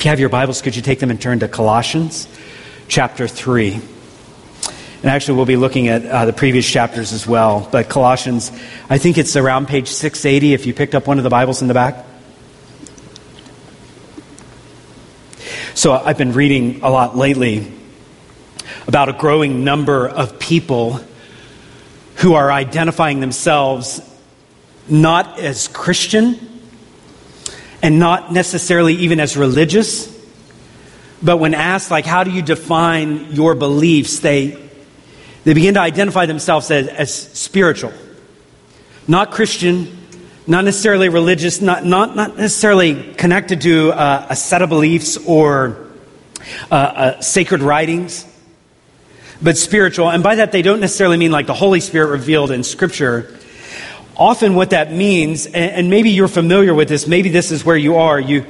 If you have your Bibles, could you take them and turn to Colossians chapter 3? And actually, we'll be looking at uh, the previous chapters as well. But Colossians, I think it's around page 680 if you picked up one of the Bibles in the back. So I've been reading a lot lately about a growing number of people who are identifying themselves not as Christian and not necessarily even as religious, but when asked, like, how do you define your beliefs, they, they begin to identify themselves as, as spiritual, not Christian, not necessarily religious, not, not, not necessarily connected to uh, a set of beliefs or uh, uh, sacred writings, but spiritual. And by that, they don't necessarily mean like the Holy Spirit revealed in Scripture. Often, what that means, and, maybe you're familiar with this, maybe this is where you are, you,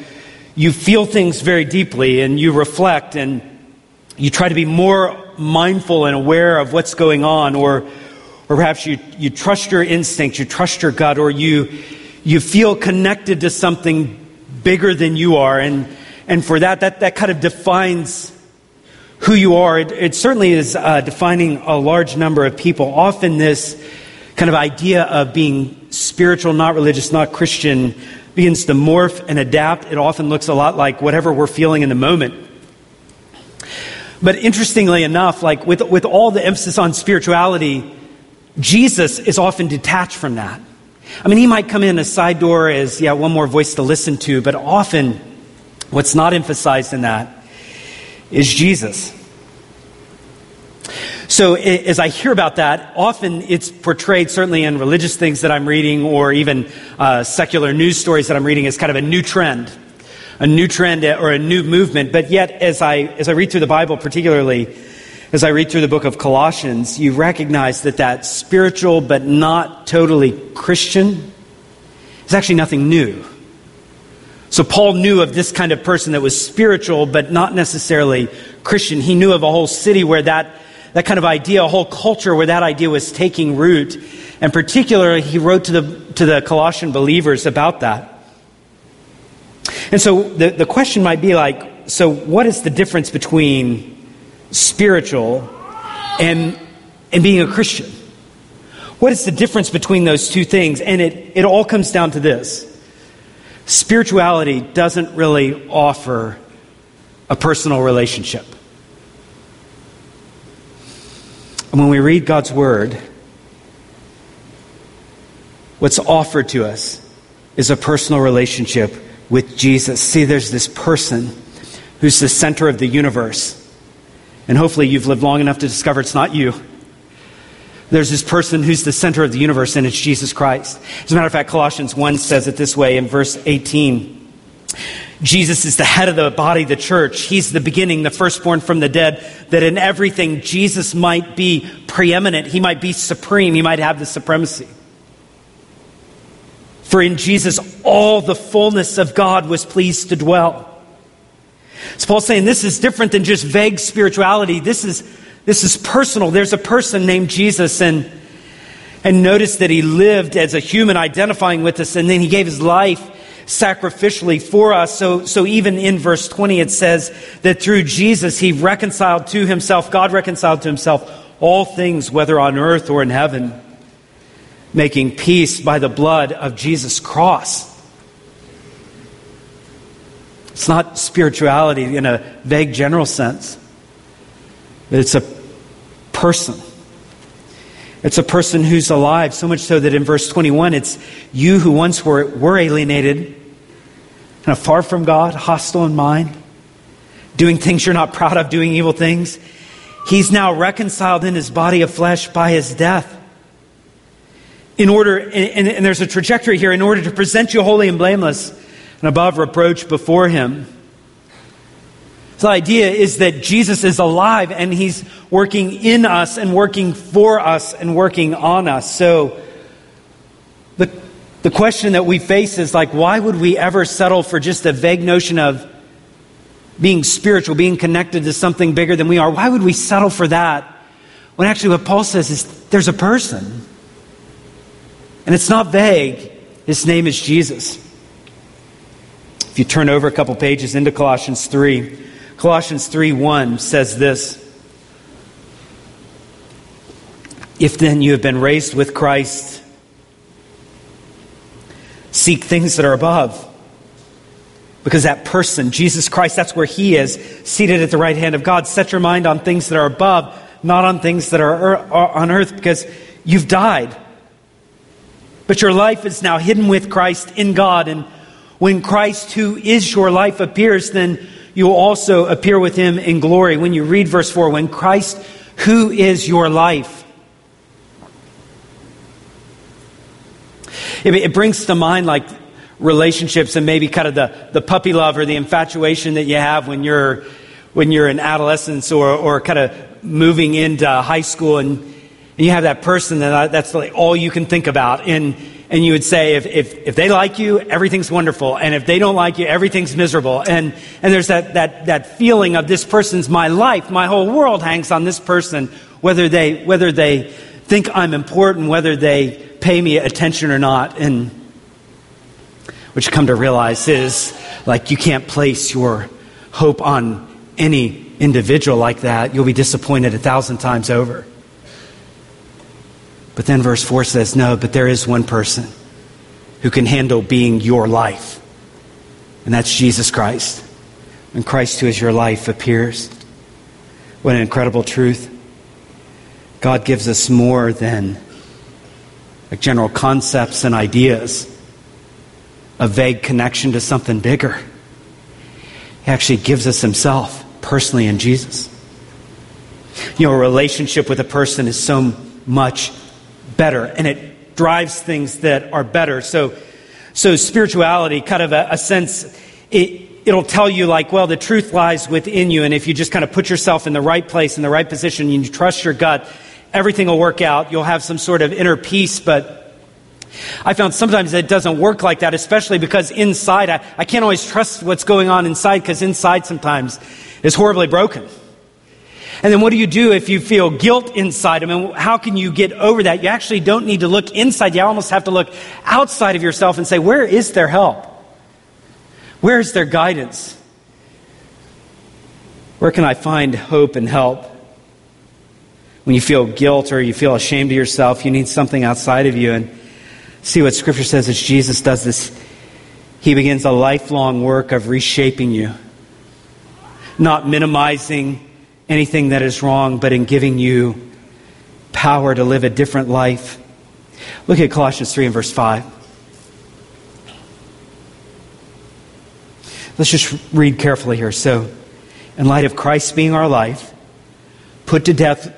you feel things very deeply and you reflect and you try to be more mindful and aware of what's going on, or, or perhaps you, you trust your instinct, you trust your gut, or you, you feel connected to something bigger than you are. And, and for that, that, that kind of defines who you are. It, it certainly is uh, defining a large number of people. Often, this kind of idea of being spiritual, not religious, not Christian, begins to morph and adapt. It often looks a lot like whatever we're feeling in the moment. But interestingly enough, like with, with all the emphasis on spirituality, Jesus is often detached from that. I mean, he might come in a side door as, yeah, one more voice to listen to, but often what's not emphasized in that is Jesus. So, as I hear about that, often it's portrayed, certainly in religious things that I'm reading or even uh, secular news stories that I'm reading, as kind of a new trend, a new trend or a new movement. But yet, as I, as I read through the Bible, particularly as I read through the book of Colossians, you recognize that that spiritual but not totally Christian is actually nothing new. So Paul knew of this kind of person that was spiritual but not necessarily Christian. He knew of a whole city where that, that kind of idea, a whole culture where that idea was taking root. And particularly, he wrote to the, to the Colossian believers about that. And so the, the question might be like, so what is the difference between spiritual and, and being a Christian? What is the difference between those two things? And it, it all comes down to this spirituality doesn't really offer a personal relationship. And when we read God's Word, what's offered to us is a personal relationship with Jesus. See, there's this person who's the center of the universe. And hopefully you've lived long enough to discover it's not you. There's this person who's the center of the universe, and it's Jesus Christ. As a matter of fact, Colossians 1 says it this way in verse 18. Jesus is the head of the body, the church. He's the beginning, the firstborn from the dead, that in everything Jesus might be preeminent. He might be supreme. He might have the supremacy. For in Jesus, all the fullness of God was pleased to dwell. So Paul's saying this is different than just vague spirituality. This is, this is personal. There's a person named Jesus, and, and notice that he lived as a human identifying with us, and then he gave his life sacrificially for us. So, so even in verse 20, it says that through Jesus, he reconciled to himself, God reconciled to himself all things, whether on earth or in heaven, making peace by the blood of Jesus' cross. It's not spirituality in a vague general sense, it's a person. It's a person who's alive, so much so that in verse 21, it's you who once were, were alienated kind of far from God, hostile in mind, doing things you're not proud of, doing evil things. He's now reconciled in his body of flesh by his death. In order, and, and there's a trajectory here, in order to present you holy and blameless and above reproach before him. So the idea is that Jesus is alive and he's working in us and working for us and working on us. So, the question that we face is like, why would we ever settle for just a vague notion of being spiritual, being connected to something bigger than we are? Why would we settle for that when actually what Paul says is there's a person? And it's not vague. His name is Jesus. If you turn over a couple pages into Colossians 3, Colossians 3 1 says this If then you have been raised with Christ, seek things that are above. Because that person, Jesus Christ, that's where he is, seated at the right hand of God. Set your mind on things that are above, not on things that er, are on earth, because you've died. But your life is now hidden with Christ in God. And when Christ, who is your life, appears, then you will also appear with him in glory. When you read verse 4, when Christ, who is your life, it, it brings to mind like relationships and maybe kind of the, the puppy love or the infatuation that you have when you're when you're in adolescence or, or kind of moving into high school and, and you have that person that uh, that's like all you can think about. And and you would say if, if, if they like you everything's wonderful. And if they don't like you everything's miserable. And and there's that, that that feeling of this person's my life my whole world hangs on this person whether they whether they think i'm important whether they pay me attention or not and what you come to realize is like you can't place your hope on any individual like that. You'll be disappointed a thousand times over. But then verse 4 says, No, but there is one person who can handle being your life, and that's Jesus Christ. And Christ, who is your life, appears. What an incredible truth. God gives us more than like general concepts and ideas a vague connection to something bigger. He actually gives us himself personally in Jesus. You know, a relationship with a person is so much better, and it drives things that are better. So, so spirituality, kind of a, a sense, it, it'll tell you like, well, the truth lies within you, and if you just kind of put yourself in the right place, in the right position, and you trust your gut, everything will work out. You'll have some sort of inner peace, but I found sometimes it doesn't work like that, especially because inside, I, I can't always trust what's going on inside because inside sometimes is horribly broken. And then what do you do if you feel guilt inside? I mean, how can you get over that? You actually don't need to look inside. You almost have to look outside of yourself and say, where is there help? Where is there guidance? Where can I find hope and help? When you feel guilt or you feel ashamed of yourself, you need something outside of you. And See what Scripture says as Jesus does this. He begins a lifelong work of reshaping you, not minimizing anything that is wrong, but in giving you power to live a different life. Look at Colossians 3 and verse 5. Let's just read carefully here. So, in light of Christ being our life, put to death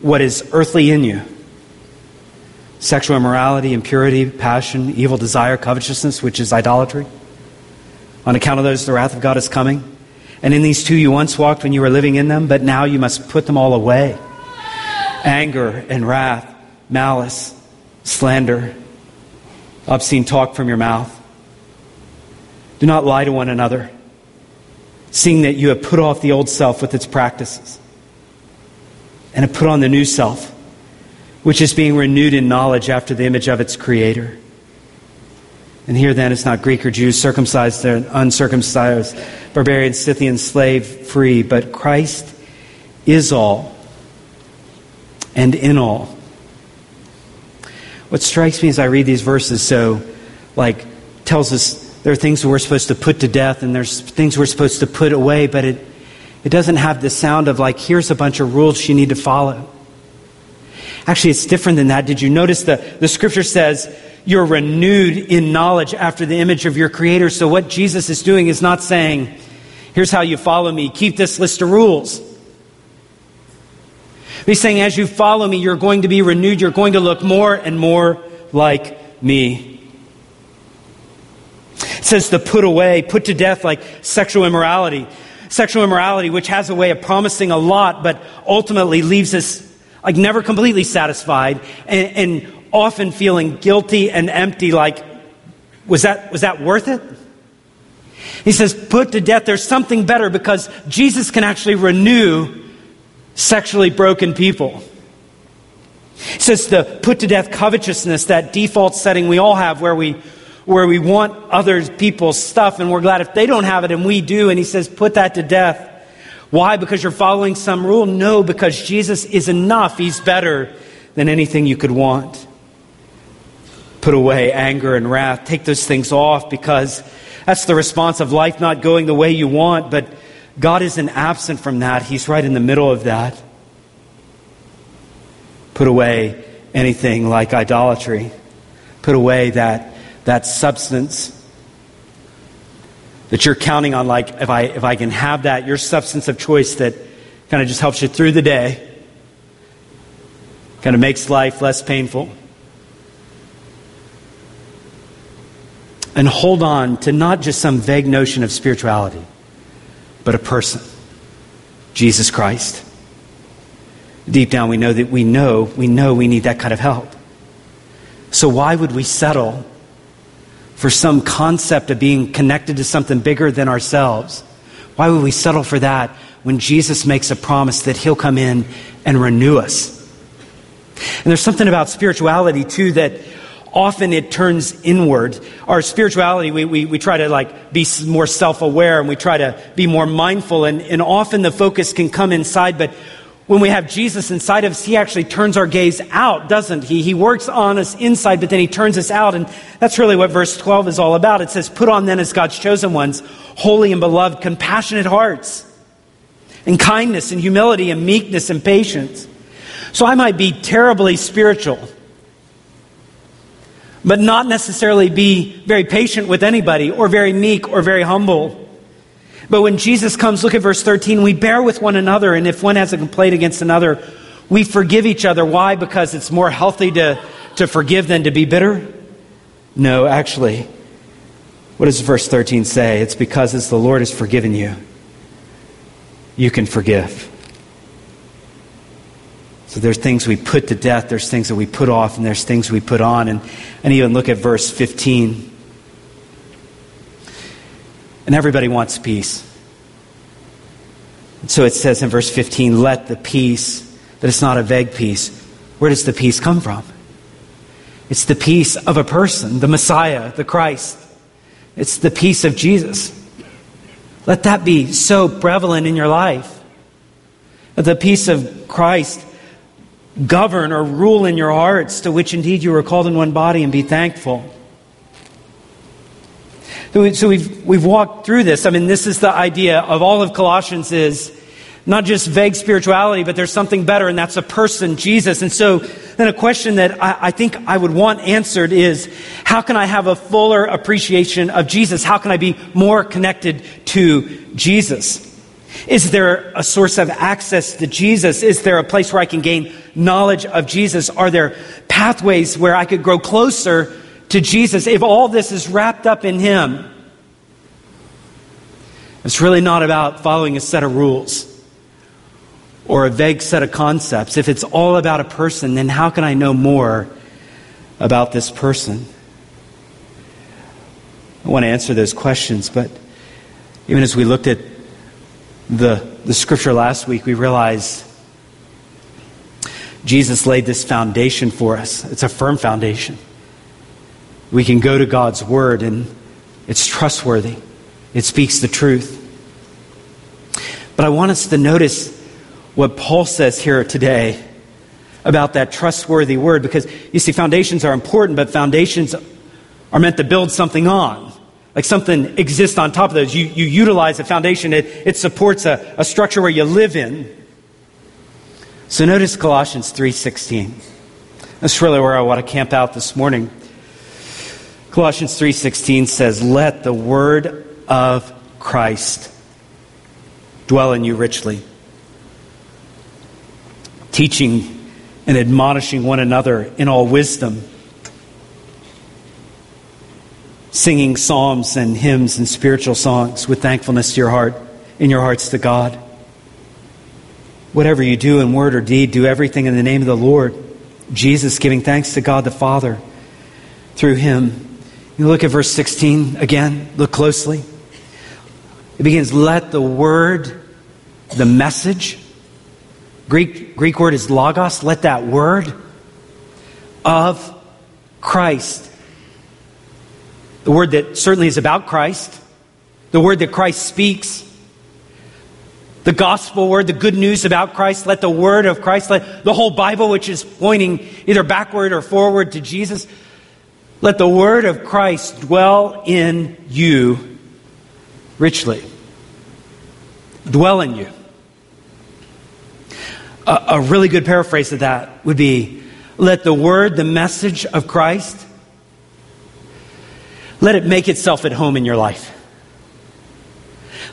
what is earthly in you sexual immorality, impurity, passion, evil desire, covetousness, which is idolatry. On account of those, the wrath of God is coming. And in these two you once walked when you were living in them, but now you must put them all away anger and wrath, malice, slander, obscene talk from your mouth. Do not lie to one another, seeing that you have put off the old self with its practices and have put on the new self which is being renewed in knowledge after the image of its creator. And here then it's not Greek or Jew, circumcised or uncircumcised, barbarian, Scythian, slave, free, but Christ is all and in all. What strikes me as I read these verses so like tells us there are things we're supposed to put to death and there's things we're supposed to put away, but it it doesn't have the sound of like here's a bunch of rules you need to follow. Actually, it's different than that. Did you notice the, the scripture says you're renewed in knowledge after the image of your creator? So what Jesus is doing is not saying, here's how you follow me, keep this list of rules. He's saying, as you follow me, you're going to be renewed. You're going to look more and more like me. It says to put away, put to death like sexual immorality. Sexual immorality, which has a way of promising a lot, but ultimately leaves us like never completely satisfied and, and often feeling guilty and empty like was that was that worth it? He says put to death there's something better because jesus can actually renew sexually broken people. He says the put to death covetousness that default setting we all have where we where we want other people's stuff and we're glad if they don't have it and we do. And he says, put that to death. Why? Because you're following some rule? No, because Jesus is enough. He's better than anything you could want. Put away anger and wrath. Take those things off because that's the response of life not going the way you want, but God isn't absent from that. He's right in the middle of that. Put away anything like idolatry. Put away that, that substance that you're counting on, like, if I, if I can have that, your substance of choice that kind of just helps you through the day, kind of makes life less painful. And hold on to not just some vague notion of spirituality, but a person Jesus Christ. Deep down, we know that we know, we know we need that kind of help. So, why would we settle for some concept of being connected to something bigger than ourselves? Why would we settle for that when Jesus makes a promise that He'll come in and renew us? And there's something about spirituality, too, that often it turns inward. Our spirituality, we, we, we try to like be more self-aware and we try to be more mindful and, and often the focus can come inside, but when we have Jesus inside of us, he actually turns our gaze out, doesn't he? He works on us inside, but then he turns us out. And that's really what verse 12 is all about. It says, Put on then as God's chosen ones, holy and beloved, compassionate hearts, and kindness, and humility, and meekness, and patience. So I might be terribly spiritual but not necessarily be very patient with anybody or very meek or very humble. But when Jesus comes, look at verse 13, we bear with one another, and if one has a complaint against another, we forgive each other. Why? Because it's more healthy to, to forgive than to be bitter? No, actually. What does verse 13 say? It's because as the Lord has forgiven you, you can forgive. So there's things we put to death, there's things that we put off, and there's things we put on. And, and even look at verse 15. And everybody wants peace. And so it says in verse 15, let the peace, that it's not a vague peace. Where does the peace come from? It's the peace of a person, the Messiah, the Christ. It's the peace of Jesus. Let that be so prevalent in your life. Let The peace of Christ govern or rule in your hearts, to which indeed you are called in one body, and be thankful. So we've, we've walked through this. I mean, this is the idea of all of Colossians is not just vague spirituality, but there's something better, and that's a person, Jesus. And so then a question that I, I think I would want answered is, how can I have a fuller appreciation of Jesus? How can I be more connected to Jesus? Is there a source of access to Jesus? Is there a place where I can gain knowledge of Jesus? Are there pathways where I could grow closer to Jesus if all this is wrapped up in Him? It's really not about following a set of rules or a vague set of concepts. If it's all about a person, then how can I know more about this person? I want to answer those questions, but even as we looked at the, the scripture last week, we realized Jesus laid this foundation for us. It's a firm foundation. We can go to God's word and it's trustworthy, it speaks the truth. But I want us to notice what Paul says here today about that trustworthy word because you see, foundations are important, but foundations are meant to build something on like something exists on top of those. You, you utilize a foundation, it, it supports a, a structure where you live in. So notice Colossians 3.16. That's really where I want to camp out this morning. Colossians 3:16 says, "Let the word of Christ dwell in you richly, teaching and admonishing one another in all wisdom." singing psalms and hymns and spiritual songs with thankfulness to your heart, in your hearts to God. Whatever you do in word or deed, do everything in the name of the Lord. Jesus giving thanks to God the Father through him. You look at verse 16 again, look closely. It begins, let the word, the message, Greek, Greek word is logos, let that word of Christ the word that certainly is about Christ, the word that Christ speaks, the gospel word, the good news about Christ. Let the word of Christ, let the whole Bible, which is pointing either backward or forward to Jesus, let the word of Christ dwell in you richly. Dwell in you. A, a really good paraphrase of that would be let the word, the message of Christ, let it make itself at home in your life.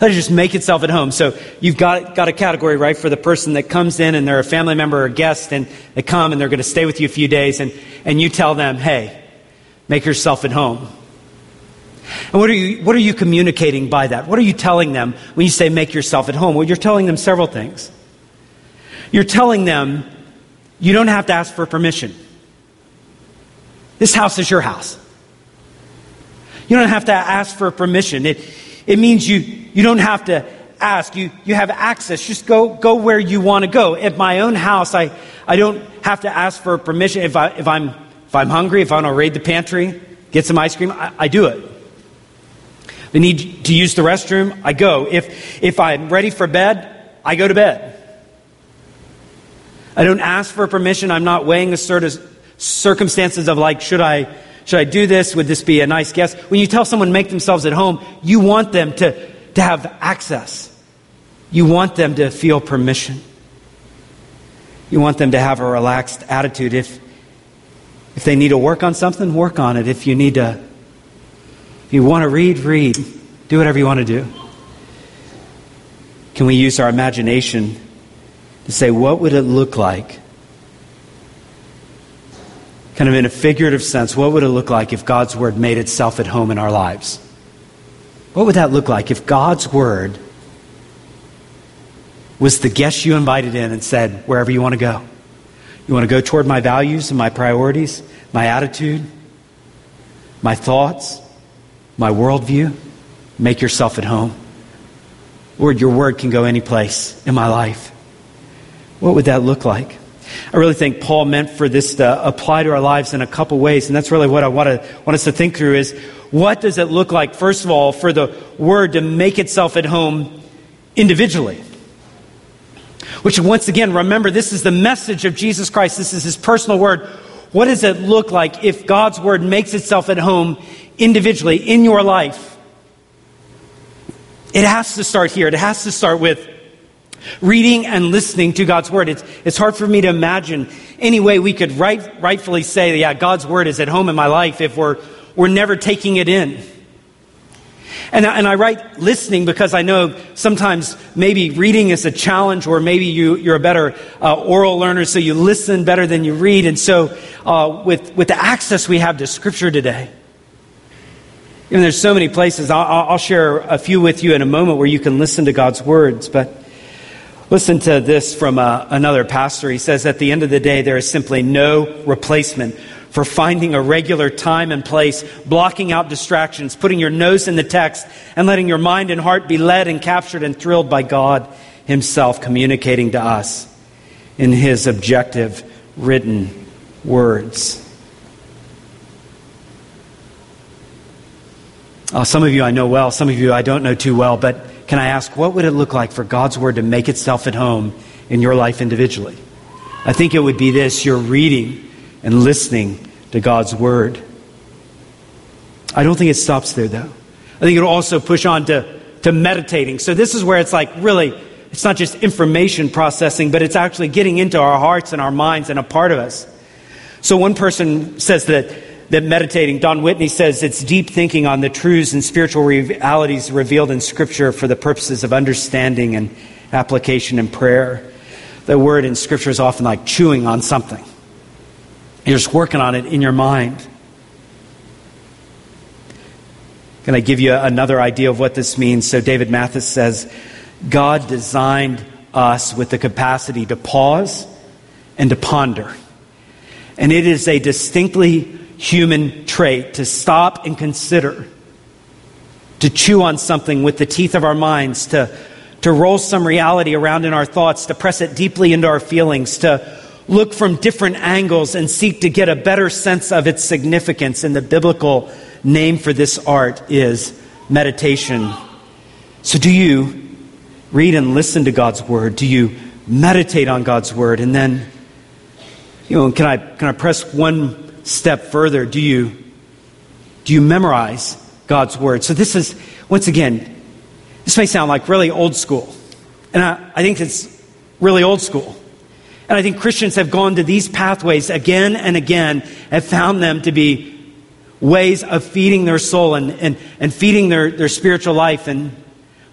Let it just make itself at home. So you've got, got a category, right, for the person that comes in and they're a family member or a guest and they come and they're going to stay with you a few days and, and you tell them, hey, make yourself at home. And what are, you, what are you communicating by that? What are you telling them when you say make yourself at home? Well, you're telling them several things. You're telling them you don't have to ask for permission. This house is your house. You don't have to ask for permission. It, it means you, you don't have to ask. You, you have access. Just go, go where you want to go. At my own house, I, I don't have to ask for permission. If, I, if, I'm, if I'm hungry, if I want to raid the pantry, get some ice cream, I, I do it. If I need to use the restroom, I go. If, if I'm ready for bed, I go to bed. I don't ask for permission. I'm not weighing the circumstances of like, should I should I do this? Would this be a nice guest? When you tell someone make themselves at home, you want them to, to have access. You want them to feel permission. You want them to have a relaxed attitude. If, if they need to work on something, work on it. If you need to, if you want to read, read. Do whatever you want to do. Can we use our imagination to say, what would it look like kind of in a figurative sense, what would it look like if God's Word made itself at home in our lives? What would that look like if God's Word was the guest you invited in and said, wherever you want to go? You want to go toward my values and my priorities, my attitude, my thoughts, my worldview? Make yourself at home. Lord, your word can go any place in my life. What would that look like? I really think Paul meant for this to apply to our lives in a couple ways, and that's really what I want, to, want us to think through is what does it look like, first of all, for the word to make itself at home individually? Which, once again, remember, this is the message of Jesus Christ. This is his personal word. What does it look like if God's word makes itself at home individually in your life? It has to start here. It has to start with reading and listening to God's Word. It's, it's hard for me to imagine any way we could right, rightfully say, yeah, God's Word is at home in my life if we're, we're never taking it in. And, and I write listening because I know sometimes maybe reading is a challenge, or maybe you, you're a better uh, oral learner, so you listen better than you read. And so, uh, with, with the access we have to Scripture today, and there's so many places, I'll, I'll share a few with you in a moment where you can listen to God's words, but Listen to this from uh, another pastor. He says, At the end of the day, there is simply no replacement for finding a regular time and place, blocking out distractions, putting your nose in the text, and letting your mind and heart be led and captured and thrilled by God Himself communicating to us in His objective written words. Uh, some of you I know well, some of you I don't know too well, but can I ask, what would it look like for God's Word to make itself at home in your life individually? I think it would be this you're reading and listening to God's Word. I don't think it stops there, though. I think it'll also push on to, to meditating. So, this is where it's like really, it's not just information processing, but it's actually getting into our hearts and our minds and a part of us. So, one person says that that meditating, Don Whitney says it's deep thinking on the truths and spiritual realities revealed in Scripture for the purposes of understanding and application and prayer. The word in Scripture is often like chewing on something. You're just working on it in your mind. Can I give you another idea of what this means? So, David Mathis says God designed us with the capacity to pause and to ponder. And it is a distinctly human trait to stop and consider, to chew on something with the teeth of our minds, to, to roll some reality around in our thoughts, to press it deeply into our feelings, to look from different angles and seek to get a better sense of its significance And the biblical name for this art is meditation. So, do you read and listen to God's word? Do you meditate on God's word? And then, you know, can I, can I press one step further? Do you, do you memorize God's word? So, this is, once again, this may sound like really old school. And I, I think it's really old school. And I think Christians have gone to these pathways again and again and found them to be ways of feeding their soul and, and, and feeding their, their spiritual life. And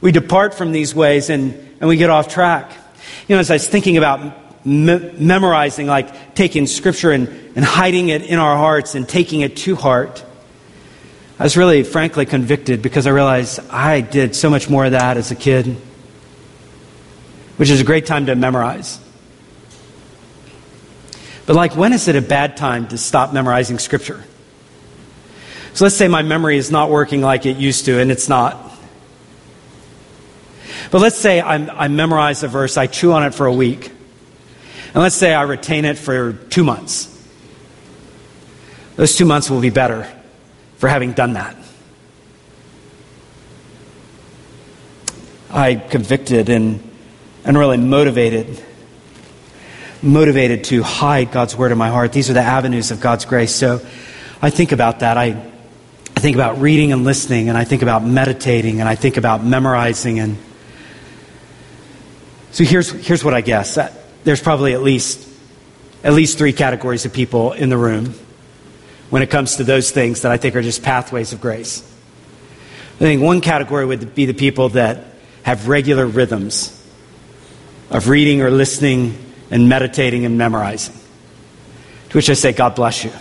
we depart from these ways and, and we get off track. You know, as I was thinking about me- memorizing, like taking scripture and, and hiding it in our hearts and taking it to heart, I was really, frankly, convicted because I realized I did so much more of that as a kid, which is a great time to memorize. But, like, when is it a bad time to stop memorizing scripture? So let's say my memory is not working like it used to, and it's not. But let's say I'm, i memorize a verse, I chew on it for a week. And let's say I retain it for two months. Those two months will be better for having done that. I convicted and, and really motivated motivated to hide God's word in my heart. These are the avenues of God's grace. So I think about that. I I think about reading and listening, and I think about meditating, and I think about memorizing. And so here's, here's what I guess. Uh, there's probably at least, at least three categories of people in the room when it comes to those things that I think are just pathways of grace. I think one category would be the people that have regular rhythms of reading or listening and meditating and memorizing. To which I say, God bless you.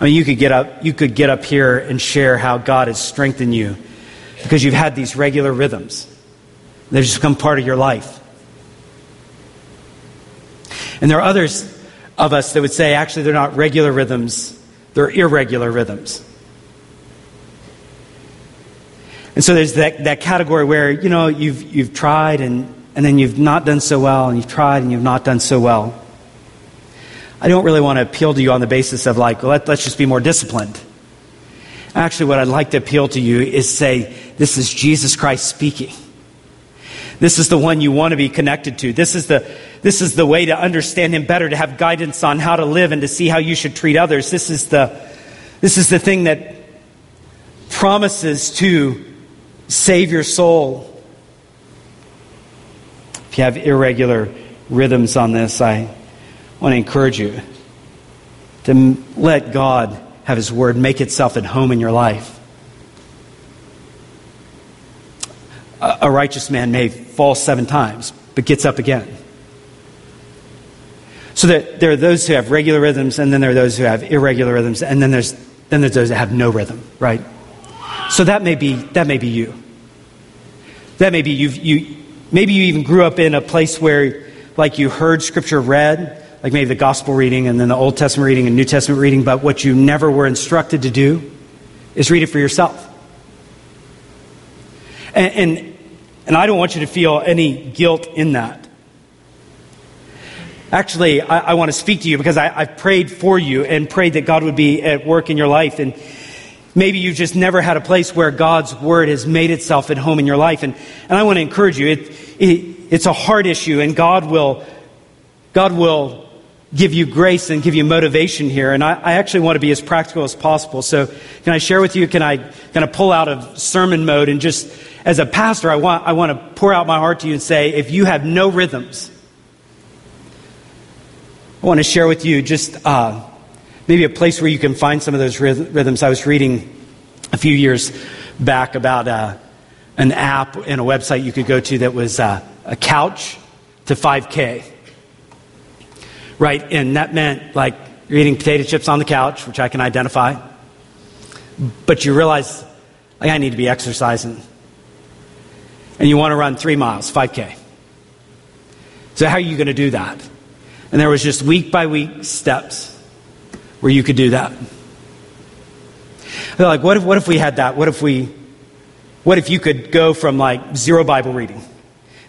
I mean, you could get up, you could get up here and share how God has strengthened you because you've had these regular rhythms. They've just become part of your life. And there are others of us that would say, actually, they're not regular rhythms, they're irregular rhythms. And so there's that, that category where, you know, you've, you've tried and, and then you've not done so well, and you've tried and you've not done so well. I don't really want to appeal to you on the basis of like, let, let's just be more disciplined. Actually, what I'd like to appeal to you is say, this is Jesus Christ speaking. This is the one you want to be connected to. This is the, this is the way to understand him better, to have guidance on how to live and to see how you should treat others. This is the, this is the thing that promises to save your soul. You have irregular rhythms on this, I want to encourage you to let God have His Word make itself at home in your life. A righteous man may fall seven times, but gets up again. So that there are those who have regular rhythms, and then there are those who have irregular rhythms, and then there's, then there's those that have no rhythm, right? So that may be, that may be you. That may be you, you. Maybe you even grew up in a place where, like, you heard Scripture read, like maybe the gospel reading and then the Old Testament reading and New Testament reading, but what you never were instructed to do is read it for yourself. And, and, and I don't want you to feel any guilt in that. Actually, I, I want to speak to you because I, I've prayed for you and prayed that God would be at work in your life. And maybe you've just never had a place where God's word has made itself at home in your life. And, and I want to encourage you. It, it, it's a hard issue, and God will, God will give you grace and give you motivation here. And I, I, actually want to be as practical as possible. So, can I share with you? Can I kind of pull out of sermon mode and just, as a pastor, I want, I want to pour out my heart to you and say, if you have no rhythms, I want to share with you just uh, maybe a place where you can find some of those rhythms. I was reading a few years back about uh, an app and a website you could go to that was uh, a couch to 5K right? And that meant like you're eating potato chips on the couch, which I can identify. But you realize, like, I need to be exercising. And you want to run three miles, 5K. So, how are you going to do that? And there was just week by week steps where you could do that. They're like, what if, what if we had that? What if we, what if you could go from like zero Bible reading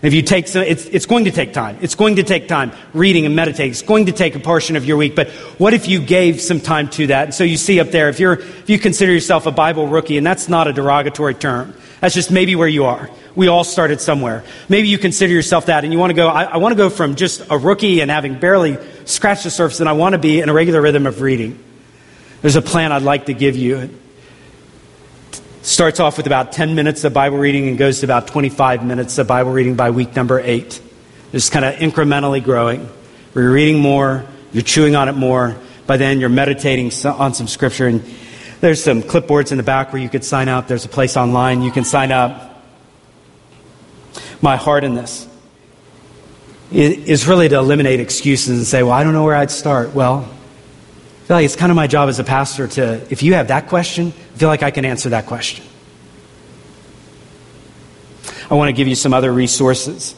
If you take some, it's, it's going to take time. It's going to take time reading and meditating. It's going to take a portion of your week. But what if you gave some time to that? And so you see up there, if you're, if you consider yourself a Bible rookie, and that's not a derogatory term. That's just maybe where you are. We all started somewhere. Maybe you consider yourself that and you want to go, I, I want to go from just a rookie and having barely scratched the surface and I want to be in a regular rhythm of reading. There's a plan I'd like to give you It starts off with about 10 minutes of Bible reading and goes to about 25 minutes of Bible reading by week number eight. Just kind of incrementally growing. You're reading more, you're chewing on it more. By then, you're meditating on some scripture. And there's some clipboards in the back where you could sign up. There's a place online you can sign up. My heart in this is really to eliminate excuses and say, well, I don't know where I'd start. Well, I feel like it's kind of my job as a pastor to, if you have that question, I feel like I can answer that question. I want to give you some other resources.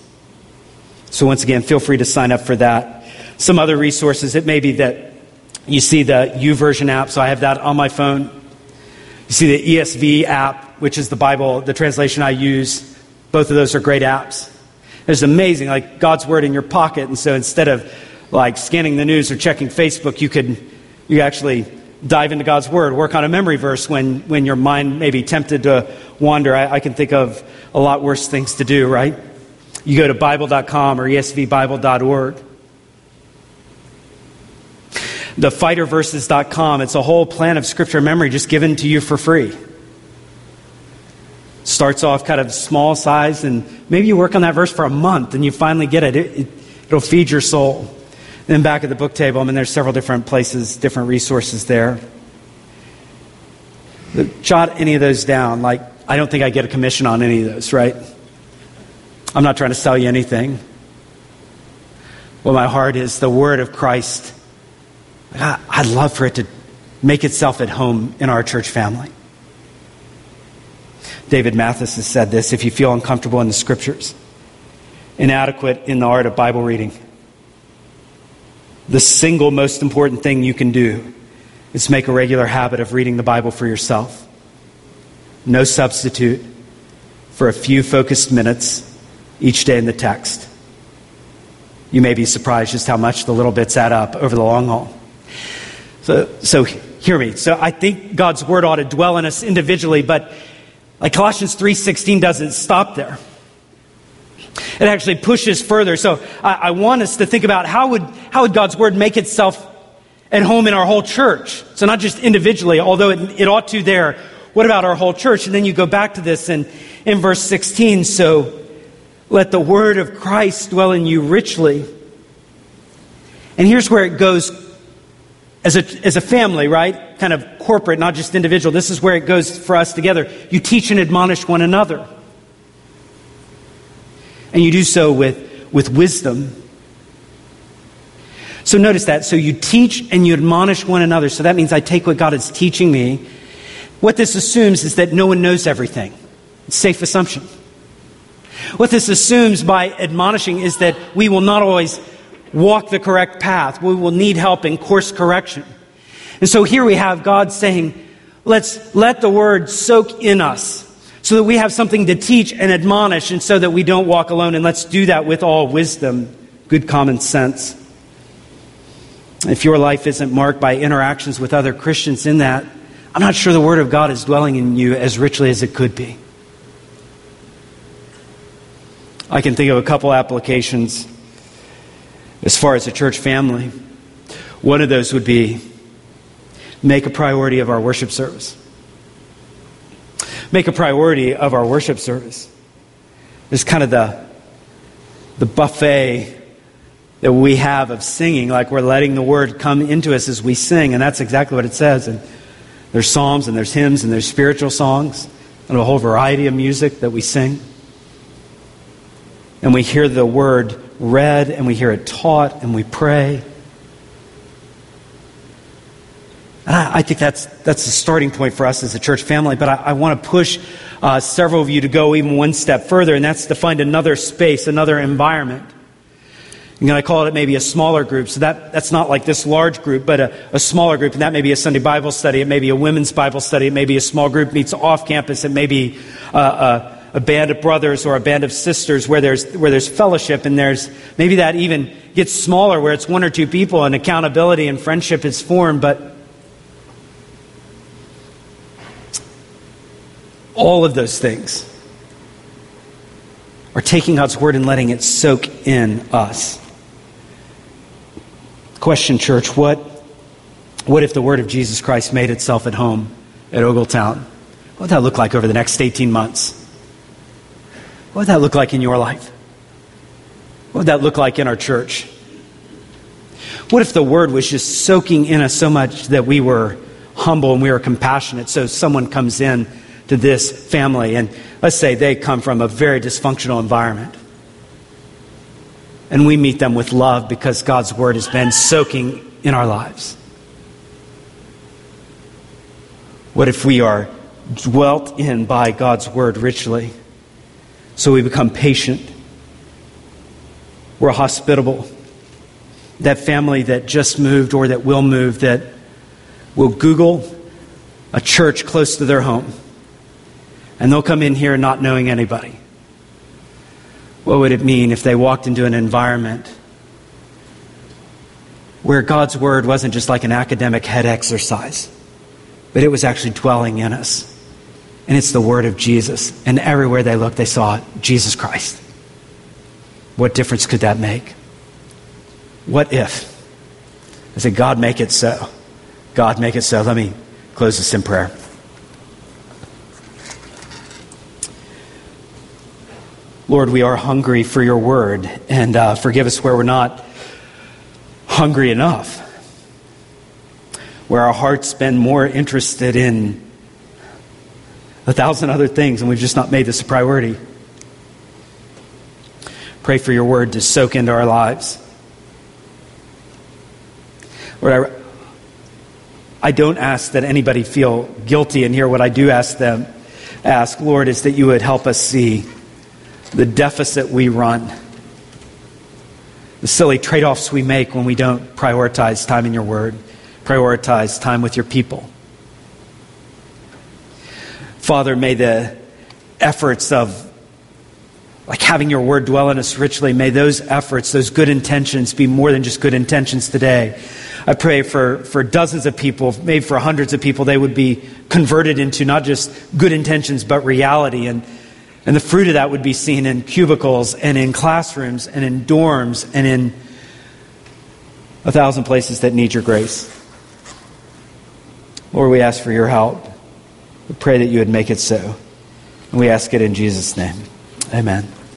So, once again, feel free to sign up for that. Some other resources, it may be that you see the YouVersion app, so I have that on my phone. You see the ESV app, which is the Bible, the translation I use. Both of those are great apps. It's amazing, like God's Word in your pocket, and so instead of like scanning the news or checking Facebook, you could you actually dive into God's Word, work on a memory verse when, when your mind may be tempted to wander. I, I can think of a lot worse things to do, right? You go to Bible.com or ESVBible.org. The fighterverses.com, it's a whole plan of scripture memory just given to you for free. Starts off kind of small size, and maybe you work on that verse for a month and you finally get it. it, it it'll feed your soul. Then back at the book table, I mean, there's several different places, different resources there. Jot any of those down. Like, I don't think I get a commission on any of those, right? I'm not trying to sell you anything. Well, my heart is the word of Christ. I'd love for it to make itself at home in our church family. David Mathis has said this if you feel uncomfortable in the scriptures, inadequate in the art of Bible reading, the single most important thing you can do is make a regular habit of reading the Bible for yourself. No substitute for a few focused minutes each day in the text. You may be surprised just how much the little bits add up over the long haul. So, so hear me. So I think God's word ought to dwell in us individually, but like Colossians 3:16 doesn't stop there. It actually pushes further. So I, I, want us to think about how would, how would God's word make itself at home in our whole church? So not just individually, although it, it ought to there. What about our whole church? And then you go back to this and in verse 16. So let the word of Christ dwell in you richly. And here's where it goes as a, as a family, right? Kind of corporate, not just individual. This is where it goes for us together. You teach and admonish one another. And you do so with, with wisdom. So notice that. So you teach and you admonish one another. So that means I take what God is teaching me. What this assumes is that no one knows everything. It's safe assumption. What this assumes by admonishing is that we will not always walk the correct path. We will need help in course correction. And so here we have God saying, let's let the word soak in us so that we have something to teach and admonish and so that we don't walk alone. And let's do that with all wisdom, good common sense. If your life isn't marked by interactions with other Christians in that, I'm not sure the Word of God is dwelling in you as richly as it could be. I can think of a couple applications as far as a church family. One of those would be make a priority of our worship service. Make a priority of our worship service. It's kind of the, the buffet that we have of singing, like we're letting the word come into us as we sing, and that's exactly what it says. And there's psalms, and there's hymns, and there's spiritual songs, and a whole variety of music that we sing. And we hear the word read and we hear it taught and we pray. And I, I think that's, that's the starting point for us as a church family, but I, I want to push uh, several of you to go even one step further, and that's to find another space, another environment. To call it maybe a smaller group. So that, that's not like this large group, but a, a smaller group. And that may be a Sunday Bible study. It may be a women's Bible study. It may be a small group meets off campus. It may be uh, a, a band of brothers or a band of sisters where there's, where there's fellowship and there's maybe that even gets smaller where it's one or two people and accountability and friendship is formed, but all of those things are taking God's word and letting it soak in us. Question, church, what, what if the word of Jesus Christ made itself at home at Ogletown? What would that look like over the next 18 months? What would that look like in your life? What would that look like in our church? What if the word was just soaking in us so much that we were humble and we were compassionate? So someone comes in to this family, and let's say they come from a very dysfunctional environment. And we meet them with love because God's word has been soaking in our lives. What if we are dwelt in by God's word richly? So we become patient. We're hospitable. That family that just moved or that will move that will Google a church close to their home and they'll come in here not knowing anybody. What would it mean if they walked into an environment where God's Word wasn't just like an academic head exercise, but it was actually dwelling in us? And it's the Word of Jesus. And everywhere they looked, they saw Jesus Christ. What difference could that make? What if? I said, God, make it so. God, make it so. Let me close this in prayer. Lord, we are hungry for your word, and uh, forgive us where we're not hungry enough, where our heart's been more interested in a thousand other things, and we've just not made this a priority. Pray for your word to soak into our lives. Lord, I, I don't ask that anybody feel guilty in here. What I do ask them, ask, Lord, is that you would help us see the deficit we run, the silly trade offs we make when we don't prioritize time in your word, prioritize time with your people. Father, may the efforts of like having your word dwell in us richly, may those efforts, those good intentions be more than just good intentions today. I pray for, for dozens of people, maybe for hundreds of people, they would be converted into not just good intentions, but reality and and the fruit of that would be seen in cubicles and in classrooms and in dorms and in a thousand places that need your grace. Lord, we ask for your help. We pray that you would make it so. And we ask it in Jesus' name. Amen.